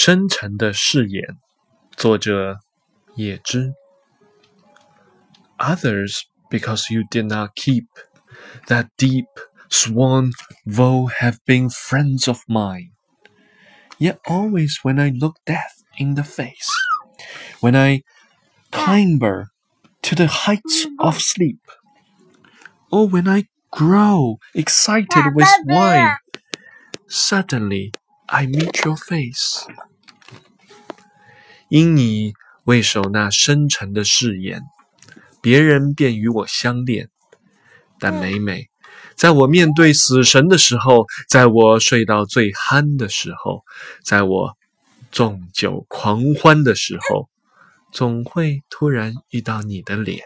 深沉的誓言，作者叶芝。Others, because you did not keep that deep sworn vow, have been friends of mine. Yet always, when I look death in the face, when I clamber to the heights of sleep, or when I grow excited with wine, suddenly I meet your face. 因你未守那深沉的誓言，别人便与我相恋。但每每在我面对死神的时候，在我睡到最酣的时候，在我纵酒狂欢的时候，总会突然遇到你的脸。